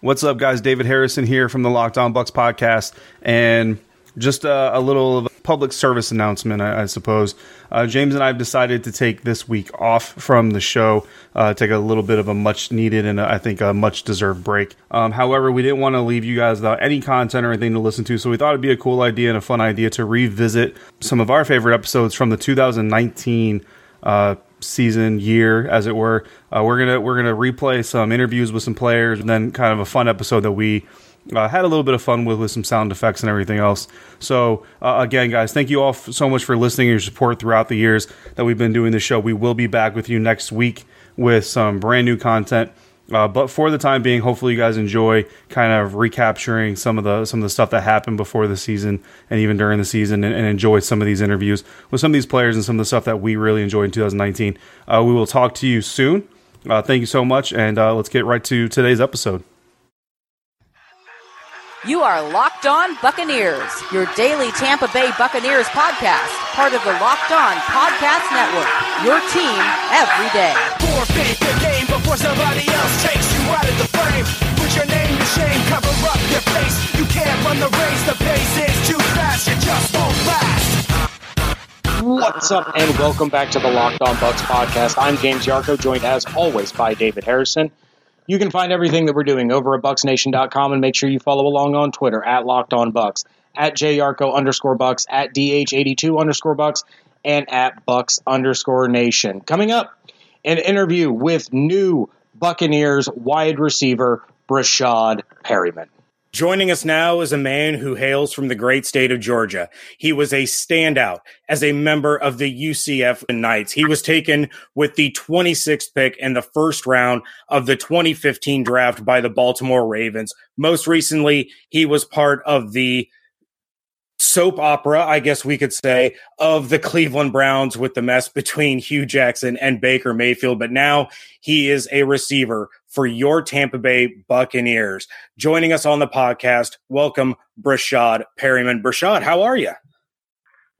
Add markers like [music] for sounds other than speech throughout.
What's up, guys? David Harrison here from the Locked On Bucs podcast, and just a, a little public service announcement, I, I suppose. Uh, James and I have decided to take this week off from the show, uh, take a little bit of a much needed and I think a much deserved break. Um, however, we didn't want to leave you guys without any content or anything to listen to, so we thought it'd be a cool idea and a fun idea to revisit some of our favorite episodes from the 2019 uh, season year, as it were. Uh, we're gonna we're gonna replay some interviews with some players, and then kind of a fun episode that we uh, had a little bit of fun with with some sound effects and everything else. So uh, again, guys, thank you all f- so much for listening and your support throughout the years that we've been doing this show. We will be back with you next week with some brand new content. Uh, but for the time being, hopefully you guys enjoy kind of recapturing some of the some of the stuff that happened before the season and even during the season, and, and enjoy some of these interviews with some of these players and some of the stuff that we really enjoyed in 2019. Uh, we will talk to you soon. Uh, thank you so much, and uh, let's get right to today's episode. You are Locked On Buccaneers, your daily Tampa Bay Buccaneers podcast, part of the Locked On Podcast Network. Your team every day. Before somebody else takes you out of the frame. Put your name to shame, cover up your face. You can't run the race, the pace is too fast, you just won't last. What's up, and welcome back to the Locked On Bucs podcast. I'm James Yarcho, joined as always by David Harrison. You can find everything that we're doing over at BucsNation.com and make sure you follow along on Twitter at Locked On Bucs, at JYarcho underscore Bucs, at DH82 underscore Bucs, and at Bucs underscore Nation. Coming up, an interview with new Buccaneers wide receiver Breshad Perriman. Joining us now is a man who hails from the great state of Georgia. He was a standout as a member of the UCF Knights. He was taken with the 26th pick in the first round of the 2015 draft by the Baltimore Ravens. Most recently, he was part of the soap opera, I guess we could say, of the Cleveland Browns with the mess between [laughs] Hue Jackson and Baker Mayfield. But now he is a receiver for your Tampa Bay Buccaneers. Joining us on the podcast, welcome Breshad Perriman. Breshad, how are you?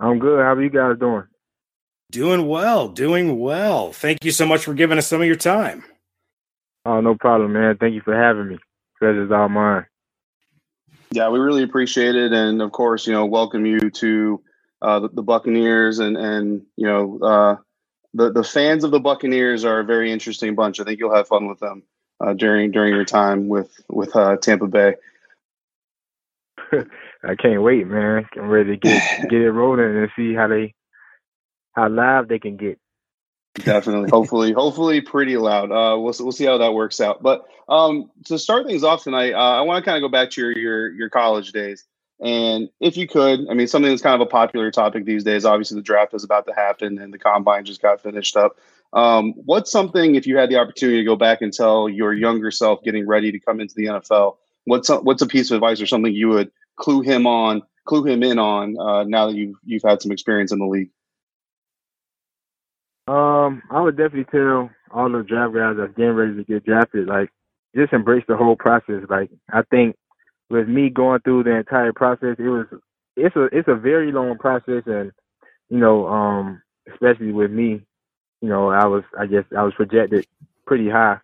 I'm good. How are you guys doing? Doing well, doing well. Thank you so much for giving us some of your time. Oh, no problem, man. Thank you for having me. Pleasure's all mine. Yeah, we really appreciate it, and of course, you know, welcome you to uh, the, the, Buccaneers, and and you know, uh, the the fans of the Buccaneers are a very interesting bunch. I think you'll have fun with them uh, during during your time with with uh, Tampa Bay. [laughs] I can't wait, man. I'm ready to get get it rolling and see how they how live they can get. Definitely, hopefully, hopefully, pretty loud. Uh, we'll we'll see how that works out. But um, to start things off tonight, uh, I want to kind of go back to your your your college days, and if you could, I mean, something that's kind of a popular topic these days. Obviously, the draft is about to happen, and the combine just got finished up. Um, what's something if you had the opportunity to go back and tell your younger self getting ready to come into the NFL? What's a, what's a piece of advice or something you would clue him on, clue him in on uh, now that you've you've had some experience in the league? Um, I would definitely tell all the draft guys that's getting ready to get drafted, like, just embrace the whole process. Like, I think with me going through the entire process, it was it's a it's a very long process, and you know, um, especially with me, you know, I was I guess I was projected pretty high,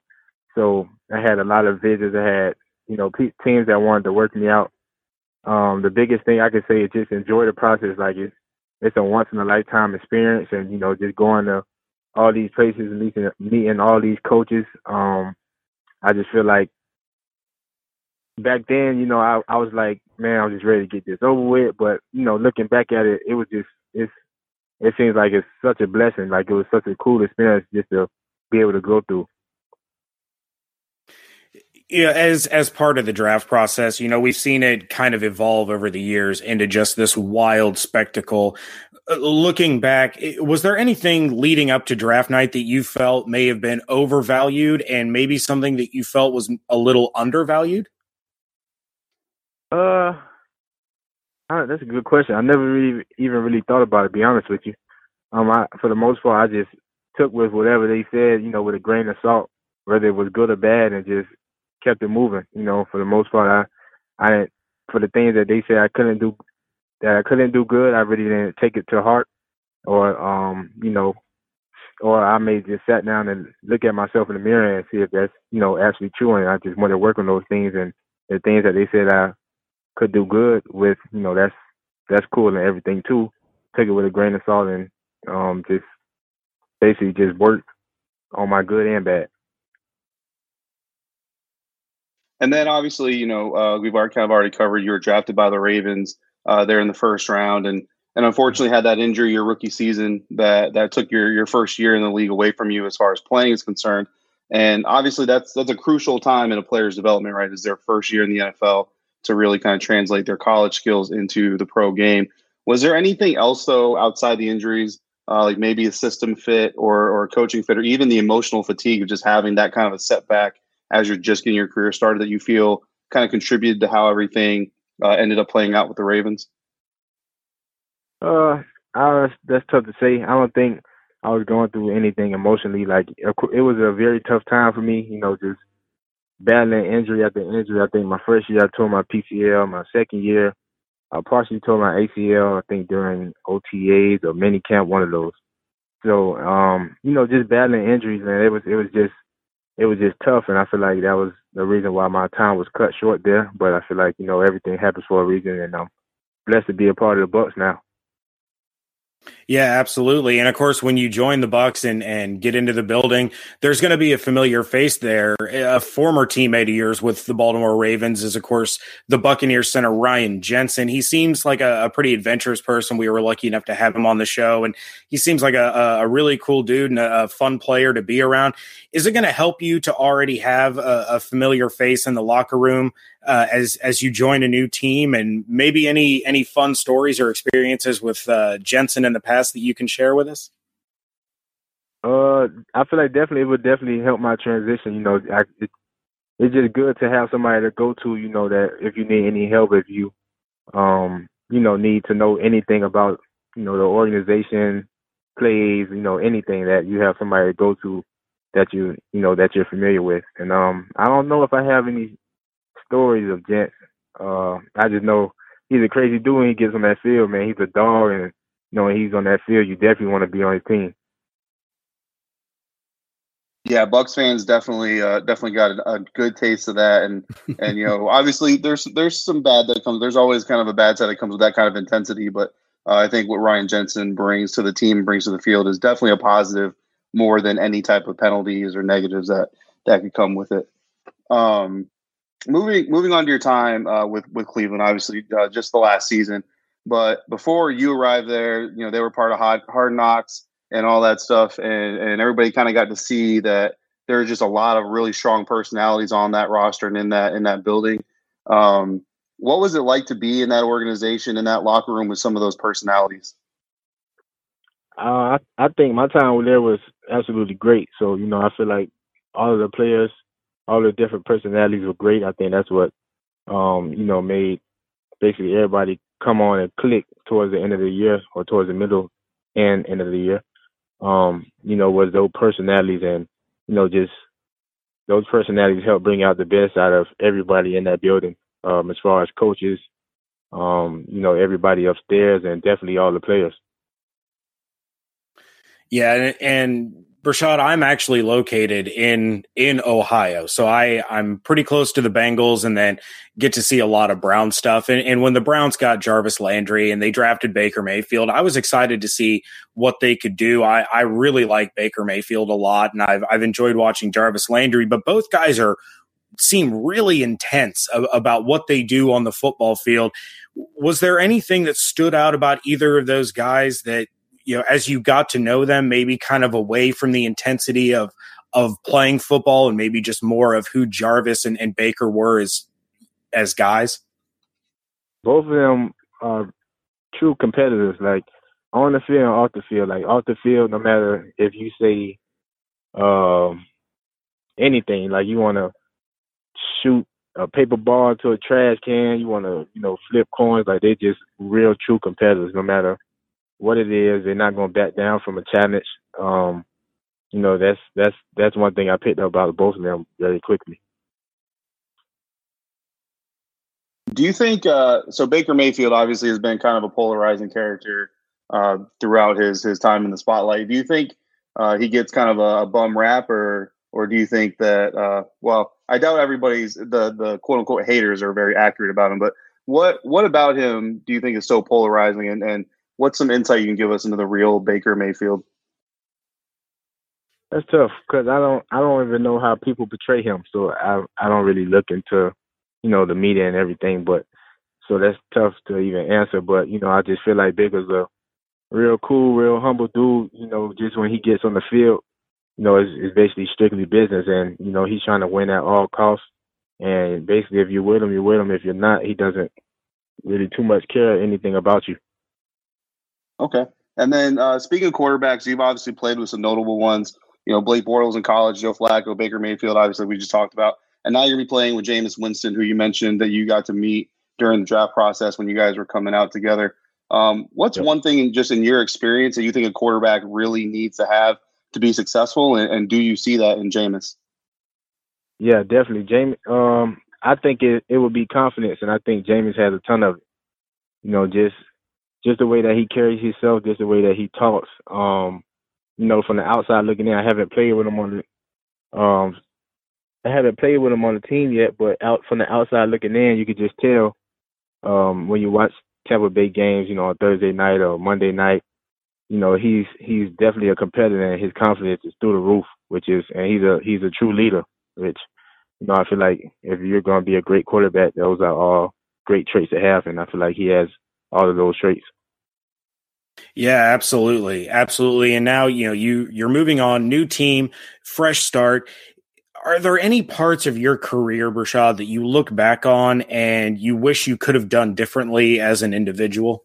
so I had a lot of visits. I had you know teams that wanted to work me out. Um, the biggest thing I could say is just enjoy the process. Like it's it's a once in a lifetime experience, and you know, just going to all these places and meeting meeting all these coaches. Um, I just feel like back then, you know, I I was like, man, I was just ready to get this over with. But you know, looking back at it, it was just it's it seems like it's such a blessing. Like it was such a cool experience just to be able to go through yeah, as as part of the draft process, you know, we've seen it kind of evolve over the years into just this wild spectacle. Uh, looking back, was there anything leading up to draft night that you felt may have been overvalued, and maybe something that you felt was a little undervalued? Uh, that's a good question. I never really even really thought about it. Be honest with you, um, I for the most part, I just took with whatever they said, you know, with a grain of salt, whether it was good or bad, and just kept it moving. You know, for the most part, I, I for the things that they said I couldn't do, that I couldn't do good, I really didn't take it to heart, or um, you know, or I may just sat down and look at myself in the mirror and see if that's you know actually true, and I just want to work on those things and the things that they said I could do good with. You know, that's that's cool and everything too. Take it with a grain of salt and um, just basically just work on my good and bad. And then obviously, you know, uh, we've already kind of already covered you were drafted by the Ravens uh, there in the first round, and and unfortunately had that injury your rookie season that that took your your first year in the league away from you as far as playing is concerned. And obviously, that's that's a crucial time in a player's development, right? Is their first year in the NFL to really kind of translate their college skills into the pro game. Was there anything else though outside the injuries, uh, like maybe a system fit or or coaching fit, or even the emotional fatigue of just having that kind of a setback as you're just getting your career started that you feel kind of contributed to how everything uh, ended up playing out with the Ravens? Uh, I, that's tough to say. I don't think I was going through anything emotionally. Like it was a very tough time for me. You know, just battling injury after injury. I think my first year I tore my PCL. My second year I partially tore my ACL. I think during OTAs or mini camp, one of those. So, um, you know, just battling injuries, man. It was it was just it was just tough, and I feel like that was the reason why my time was cut short there. But I feel like you know everything happens for a reason, and I'm blessed to be a part of the Bucs now. Yeah, absolutely. And of course, when you join the Bucs and and get into the building, there's going to be a familiar face there. A former teammate of yours with the Baltimore Ravens is, of course, the Buccaneers center Ryan Jensen. He seems like a, a pretty adventurous person. We were lucky enough to have him on the show, and he seems like a, a really cool dude and a, a fun player to be around. Is it going to help you to already have a, a familiar face in the locker room uh, as as you join a new team, and maybe any any fun stories or experiences with uh, Jensen in the past that you can share with us? Uh, I feel like definitely it would definitely help my transition. You know, I, it, it's just good to have somebody to go to. You know that if you need any help, if you um you know need to know anything about you know the organization, plays, you know anything that you have somebody to go to that you you know that you're familiar with. And um I don't know if I have any stories of Jensen. Uh, I just know he's a crazy dude when he gets on that field, man. He's a dog, and you know he's on that field, you definitely want to be on his team. Yeah, Bucs fans definitely uh, definitely got a, a, good taste of that, and and you know [laughs] obviously there's there's some bad that comes. There's always kind of a bad side that comes with that kind of intensity, but uh, I think what Ryan Jensen brings to the team, brings to the field, is definitely a positive more than any type of penalties or negatives that that could come with it. Um, moving moving on to your time uh, with with Cleveland, obviously uh, just the last season, but before you arrived there, you know they were part of Hard, hard Knocks and all that stuff, and and everybody kind of got to see that there's just a lot of really strong personalities on that roster and in that in that building. Um, what was it like to be in that organization in that locker room with some of those personalities? Uh, I, I think my time there was absolutely great. So you know, I feel like all of the players all the different personalities were great. I think that's what um, you know made basically everybody come on and click towards the end of the year or towards the middle and end of the year. Um, you know, was those personalities and you know just those personalities help bring out the best out of everybody in that building. Um, as far as coaches, um, you know, everybody upstairs and definitely all the players. Yeah, and Breshad, I'm actually located in in Ohio, so I I'm pretty close to the Bengals, and then get to see a lot of Brown stuff. And, and when the Browns got Jarvis Landry and they drafted Baker Mayfield, I was excited to see what they could do. I I really like Baker Mayfield a lot, and I've I've enjoyed watching Jarvis Landry. But both guys are seem really intense about what they do on the football field. Was there anything that stood out about either of those guys that you know, as you got to know them, maybe kind of away from the intensity of of playing football and maybe just more of who Jarvis and, and Baker were as as guys? Both of them are true competitors, like on the field and off the field. Like off the field, no matter if you say um, anything, like you want to shoot a paper ball into a trash can, you want to, you know, flip coins. Like they just real true competitors, no matter what it is. They're not going to back down from a challenge. Um, you know, that's that's that's one thing I picked up about both of them very quickly. Do you think uh, so? Baker Mayfield obviously has been kind of a polarizing character uh, throughout his his time in the spotlight. Do you think uh, he gets kind of a, a, bum rap, or or do you think that? Uh, well, I doubt everybody's the the quote unquote haters are very accurate about him, but what what about him do you think is so polarizing, and and what's some insight you can give us into the real Baker Mayfield? That's tough because I don't I don't even know how people portray him, so I I don't really look into you know the media and everything, but so that's tough to even answer. But you know I just feel like Baker's a real cool, real humble dude. You know, just when he gets on the field, you know, it's, it's basically strictly business, and you know he's trying to win at all costs. And basically, if you're with him, you're with him. If you're not, he doesn't really too much care anything about you. Okay. And then uh, speaking of quarterbacks, you've obviously played with some notable ones. You know, Blake Bortles in college, Joe Flacco, Baker Mayfield, obviously we just talked about. And now you're going to be playing with Jameis Winston, who you mentioned that you got to meet during the draft process when you guys were coming out together. Um, what's yep. one thing, just in your experience, that you think a quarterback really needs to have to be successful? And, and do you see that in Jameis? Yeah, definitely. James, um, I think it, it would be confidence, and I think Jameis has a ton of it. You know, just just the way that he carries himself, just the way that he talks. Um, you know, from the outside looking in, I haven't played with him on the um I haven't played with him on the team yet, but out from the outside looking in, you could just tell um when you watch Tampa Bay games, you know, on Thursday night or Monday night, you know, he's he's definitely a competitor and his confidence is through the roof, which is and he's a he's a true leader, which you know, I feel like if you're gonna be a great quarterback, those are all great traits to have and I feel like he has all of those traits. Yeah, absolutely. Absolutely. And now, you know, you you're moving on, new team, fresh start. Are there any parts of your career, Breshad, that you look back on and you wish you could have done differently as an individual?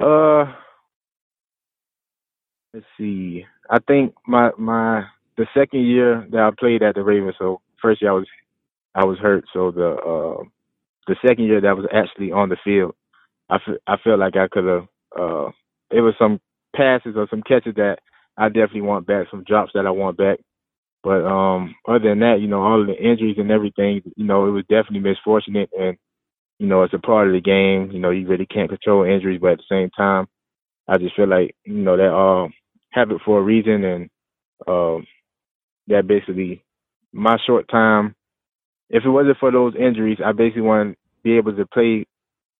Uh let's see. I think my my the second year that I played at the Ravens, so first year I was I was hurt, so the uh the second year that I was actually on the field, I I felt like I could have uh, it was some passes or some catches that I definitely want back, some drops that I want back. But um, other than that, you know, all the injuries and everything, you know, it was definitely misfortunate, and you know, it's a part of the game. You know, you really can't control injuries, but at the same time, I just feel like you know that all um, happened for a reason, and um, that basically my short time. If it wasn't for those injuries, I basically want to be able to play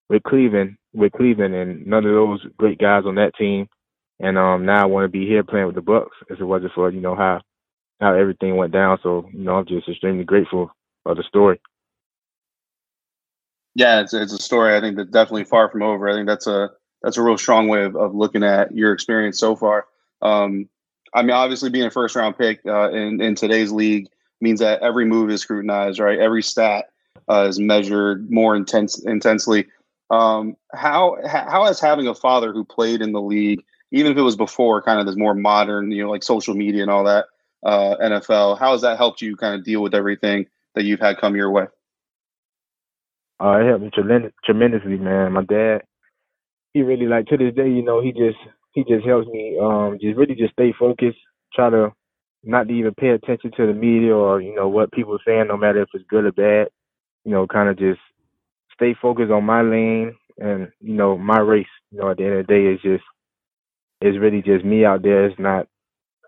with Cleveland with Cleveland and none of those great guys on that team. And um now I want to be here playing with the Bucs if it wasn't for, you know, how how everything went down. So, you know, I'm just extremely grateful for the story. Yeah, it's it's a story I think that's definitely far from over. I think that's a that's a real strong way of, of looking at your experience so far. Um, I mean, obviously, being a first round pick uh, in in today's league means that every move is scrutinized, right? Every stat uh, is measured more intense intensely. Um, how how has having a father who played in the league, even if it was before kind of this more modern, you know, like social media and all that, uh, NFL, how has that helped you kind of deal with everything that you've had come your way? Uh, it helped me tremendous, tremendously, man. My dad, he really like to this day, you know, he just he just helps me um just really just stay focused, try to not to even pay attention to the media or you know what people are saying, no matter if it's good or bad. You know, kind of just stay focused on my lane and you know my race. You know, at the end of the day, it's just it's really just me out there. It's not.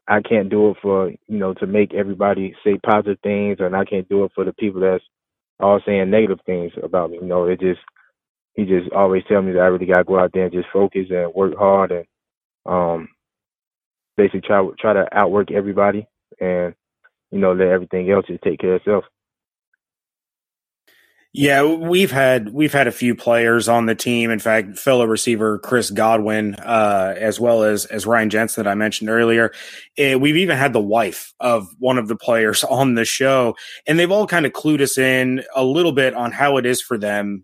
I can't do it for you know to make everybody say positive things, and I can't do it for the people that's all saying negative things about me. You know, it just he just always tell me that I really gotta go out there and just focus and work hard and um basically try try to outwork everybody and you know let everything else just take care of itself. Yeah, we've had we've had a few players on the team. In fact, fellow receiver Chris Godwin, uh, as well as as Ryan Jensen that I mentioned earlier. And we've even had the wife of one of the players [laughs] on the show, and they've all kind of clued us in a little bit on how it is for them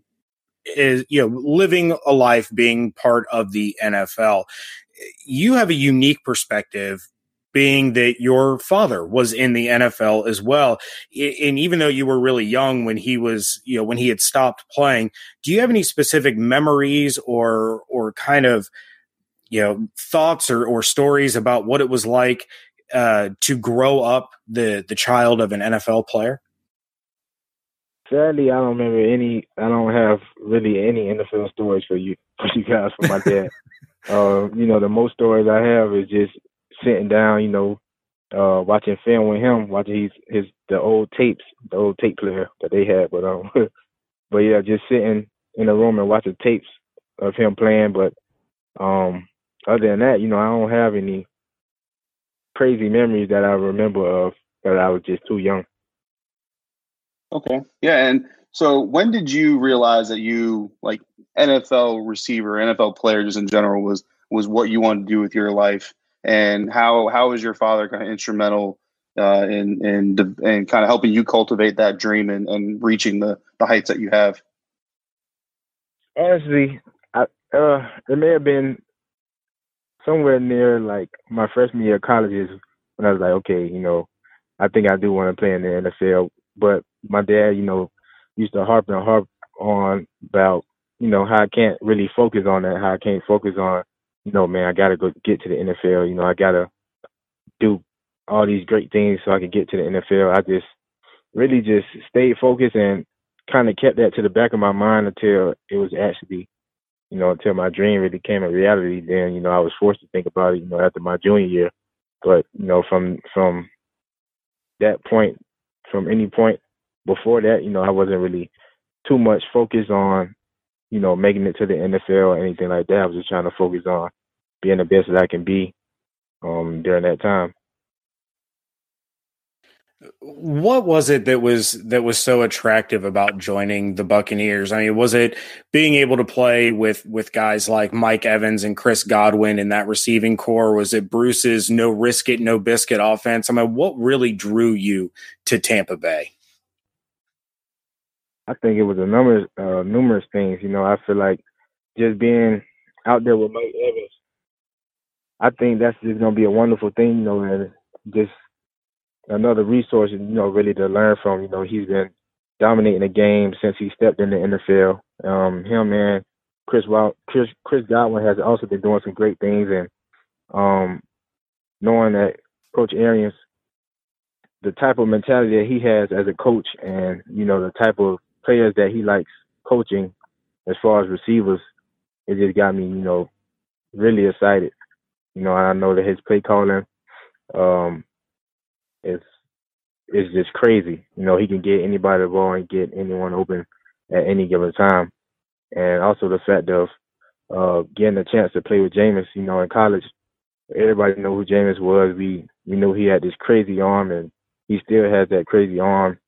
is you know living a life being part of the NFL. You have a unique perspective being that your father was in the NFL as well. And even though you were really young when he was, you know, when he had stopped playing, do you have any specific memories or, or kind of, you know, thoughts or, or stories about what it was like uh, to grow up the, the child of an NFL player? Sadly, I don't remember any. I don't have really any NFL stories for you, for you guys, for my dad. [laughs] uh, you know, the most stories I have is just sitting down, you know, uh, watching film with him, watching his his the old tapes, the old tape player that they had. But um, [laughs] but yeah, just sitting in the room and watching tapes of him playing. But um, other than that, you know, I don't have any crazy memories that I remember of that I was just too young. Okay. Yeah, and so when did you realize that you like NFL receiver, NFL player just in general was was what you wanted to do with your life? And how how was your father kind of instrumental uh, in in in kind of helping you cultivate that dream and, and reaching the the heights that you have? Honestly, I, uh, it may have been somewhere near like my freshman year of college is when I was like, okay, you know, I think I do want to play in the NFL. But my dad, you know, used to harp and harp on about, you know, how I can't really focus on that, how I can't focus on, you know, man, I gotta go get to the NFL, you know, I gotta do all these great things so I can get to the NFL. I just really just stayed focused and kind of kept that to the back of my mind until it was actually, you know, until my dream really came a reality. Then, you know, I was forced to think about it, you know, after my junior year. But, you know, from from that point, from any point before that, you know, I wasn't really too much focused on, you know, making it to the NFL or anything like that. I was just trying to focus on being the best that I can be um during that time. What was it that was that was so attractive about joining the Buccaneers? I mean, was it being able to play with with guys like Mike Evans and Chris Godwin in that receiving corps? Was it Bruce's no risk it, no biscuit offense? I mean, what really drew you to Tampa Bay? I think it was a number uh, numerous things. You know, I feel like just being out there with Mike Evans, I think that's just gonna be a wonderful thing. You know, and just another resource, you know, really to learn from. You know, he's been dominating the game since he stepped in the NFL. Um, him and Chris Wild, Chris Chris Godwin has also been doing some great things, and um, knowing that Coach Arians, the type of mentality that he has as a coach, and you know the type of players that he likes coaching, as far as receivers, it just got me, you know, really excited. You know, I know that his play calling, um, is it's just crazy. You know, he can get anybody the ball and get anyone open at any given time. And also the fact of uh getting a chance to play with Jameis, you know, in college. Everybody know who Jameis was. We we knew he had this crazy arm and he still has that crazy arm.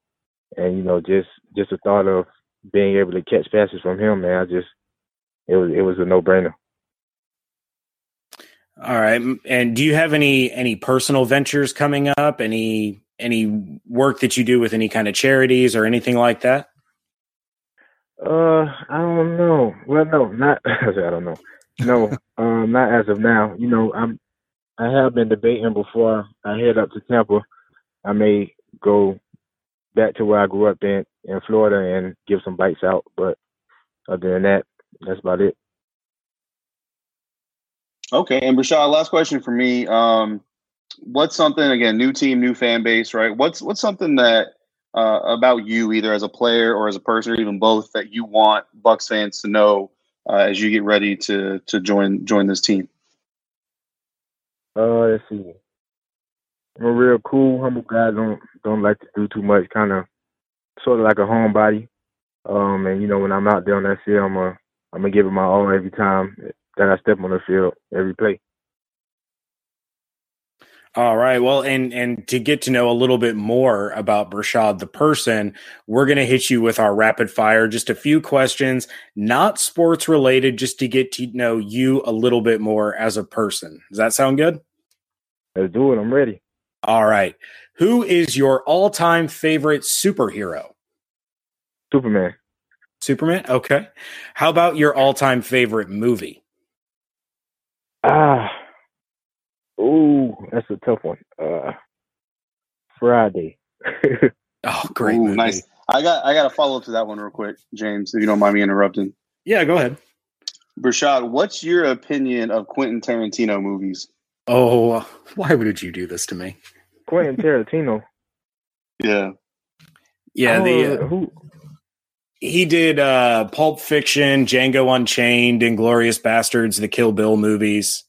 And, you know, just just the thought of being able to catch passes from him, man, I just it was it was a no brainer. All right. And do you have any any personal ventures coming up? Any any work that you do with any kind of charities or anything like that? Uh, I don't know. Well, no, not. [laughs] I don't know. No, um, [laughs] not as of now. You know, I'm. I have been debating before I head up to Tampa. I may go back to where I grew up in in Florida and give some bites out. But other than that, that's about it. Okay, and Breshad, last question for me. Um, what's something again? New team, new fan base, right? What's what's something that uh, about you, either as a player or as a person, or even both, that you want Bucs fans to know uh, as you get ready to to join join this team? Uh, let's see. I'm a real cool, humble guy. Don't don't like to do too much. Kind of, sort of like a homebody. Um, and you know, when I'm out there on that field, I'm a I'm gonna give it my all every time that I step on the field every play. All right. Well, and and to get to know a little bit more about Breshad the person, we're going to hit you with our rapid fire. Just a few questions, not sports related, just to get to know you a little bit more as a person. Does that sound good? Let's do it. I'm ready. All right. Who is your all-time favorite superhero? Superman. Superman. Okay. How about your all-time favorite movie? Ah, ooh, that's a tough one. Uh, Friday. [laughs] oh, great, ooh, nice. I got I got to follow up to that one real quick, James. If you don't mind me interrupting. Yeah, go ahead. Breshad, what's your opinion of Quentin Tarantino movies? Oh, why would you do this to me? Quentin [laughs] Tarantino. yeah. Yeah, oh, the uh, who he did uh, Pulp Fiction, Django Unchained, Inglourious Basterds, the Kill Bill movies.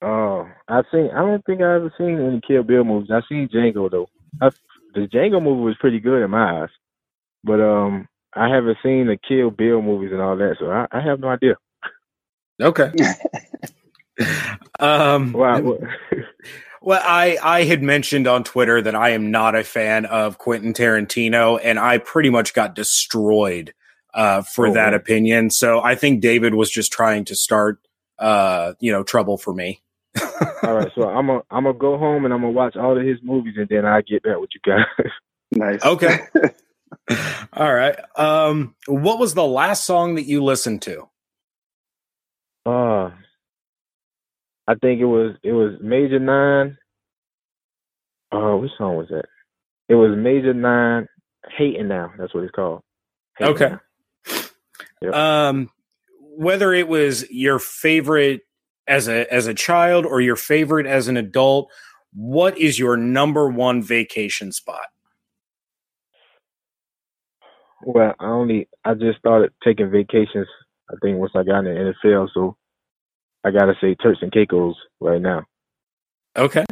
Oh, I've seen. I don't think I ever seen any Kill Bill movies. I've seen Django though. I, the Django movie was pretty good in my eyes, but um, I haven't seen the Kill Bill movies and all that, so I, I have no idea. Okay. [laughs] um, Wow. [laughs] Well, I, I had mentioned on Twitter that I am not a fan of Quentin Tarantino, and I pretty much got destroyed uh, for Oh, that man. opinion. So I think David was just trying to start, uh, you know, trouble for me. [laughs] all right, so I'm gonna I'm gonna go home and I'm gonna watch all of his movies and then I get back with you guys. [laughs] Nice. Okay. [laughs] All right. Um, what was the last song that you listened to? Uh, I think it was it was Major Nine. Uh, which song was that? It was Major Nine. Hating now. That's what it's called. Hating Okay. Yep. Um, whether it was your favorite as a as a child or your favorite as an adult, what is your number one vacation spot? Well, I only I just started taking vacations. I think once I got in the NFL, so I gotta say Turks and Caicos right now. Okay.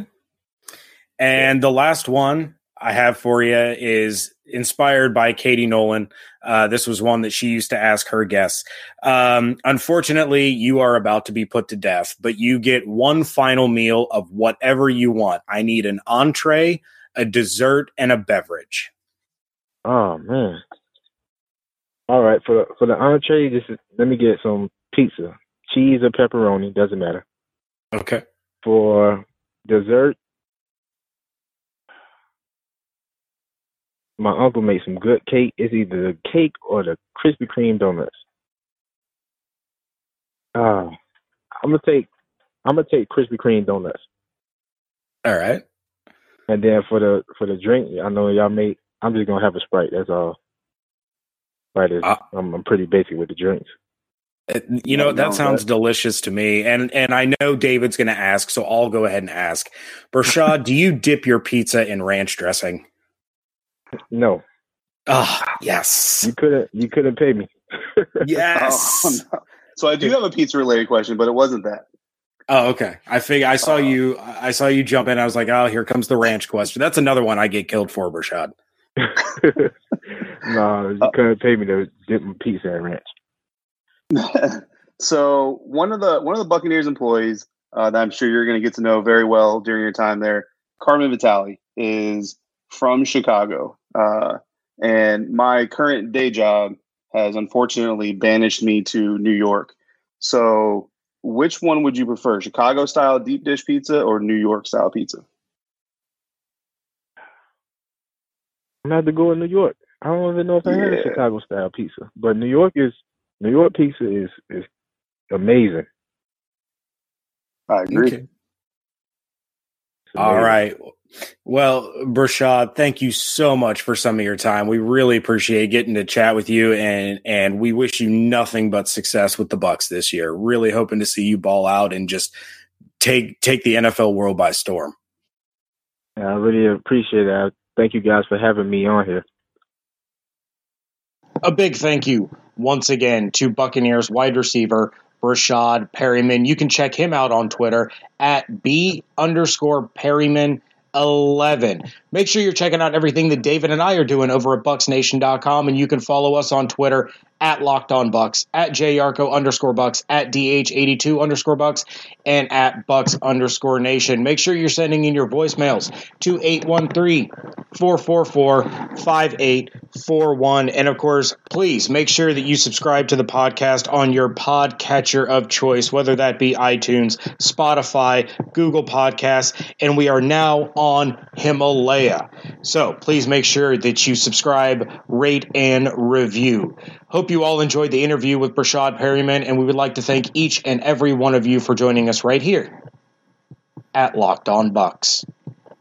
And the last one I have for you is inspired by Katie Nolan. Uh, this was one that she used to ask her guests. Um, unfortunately, you are about to be put to death, but you get one final meal of whatever you want. I need an entree, a dessert, and a beverage. Oh man. All right, for the for the entree, just let me get some pizza, cheese or pepperoni, doesn't matter. Okay. For dessert, my uncle made some good cake. It's either the cake or the Krispy Kreme donuts. Uh, I'm gonna take I'm gonna take Krispy Kreme donuts. All right. And then for the for the drink, I know y'all made. I'm just gonna have a sprite. That's all. Right, Ah. I'm, I'm pretty basic with the drinks. You know, No, that no, sounds that- delicious to me. And and I know David's going to ask, so I'll go ahead and ask. Breshad, do you dip your pizza in ranch dressing? No, Ah, yes. you couldn't. You couldn't pay me. [laughs] Yes. Oh, no. So I do have a pizza related question, but it wasn't that. Oh, okay. I figure I saw Uh, you. I saw you jump in. I was like, oh, here comes the [laughs] ranch question. That's another one I get killed for, Breshad. [laughs] no, you Uh, couldn't pay me to dip my pizza in ranch. [laughs] so one of the one of the Buccaneers employees uh, that I'm sure you're going to get to know very well during your time there, Carmen Vitale, is from Chicago, uh, and my current day job has unfortunately banished me to New York. So, which one would you prefer, Chicago style deep dish pizza or New York style pizza? I'm gonna have to go in New York. I don't even know if I had a Chicago style pizza, but New York is New York pizza is is amazing. I agree. Okay. It's All amazing. right. Well, Breshad, thank you so much for some of your time. We really appreciate getting to chat with you, and and we wish you nothing but success with the Bucs this year. Really hoping to see you ball out and just take take the NFL world by storm. Yeah, I really appreciate that. Thank you guys for having me on here. A big thank you once again to Buccaneers wide receiver Rashad Perriman. You can check him out on Twitter at B underscore Perriman. 11. Make sure you're checking out everything that David and I are doing over at BucsNation.com, and you can follow us on Twitter at Locked On Bucs, at JYarcho underscore Bucs, at DH82 underscore Bucs, and at Bucs underscore Nation. Make sure you're sending in your voicemails to 813 444 5841. And of course, please make sure that you subscribe to the podcast on your podcatcher of choice, whether that be iTunes, Spotify, Google Podcasts, and we are now on Himalaya. So please make sure that you subscribe, rate, and review. Hope you all enjoyed the interview with Breshad Perriman, and we would like to thank each and every one of you for joining us right here at Locked On Bucs.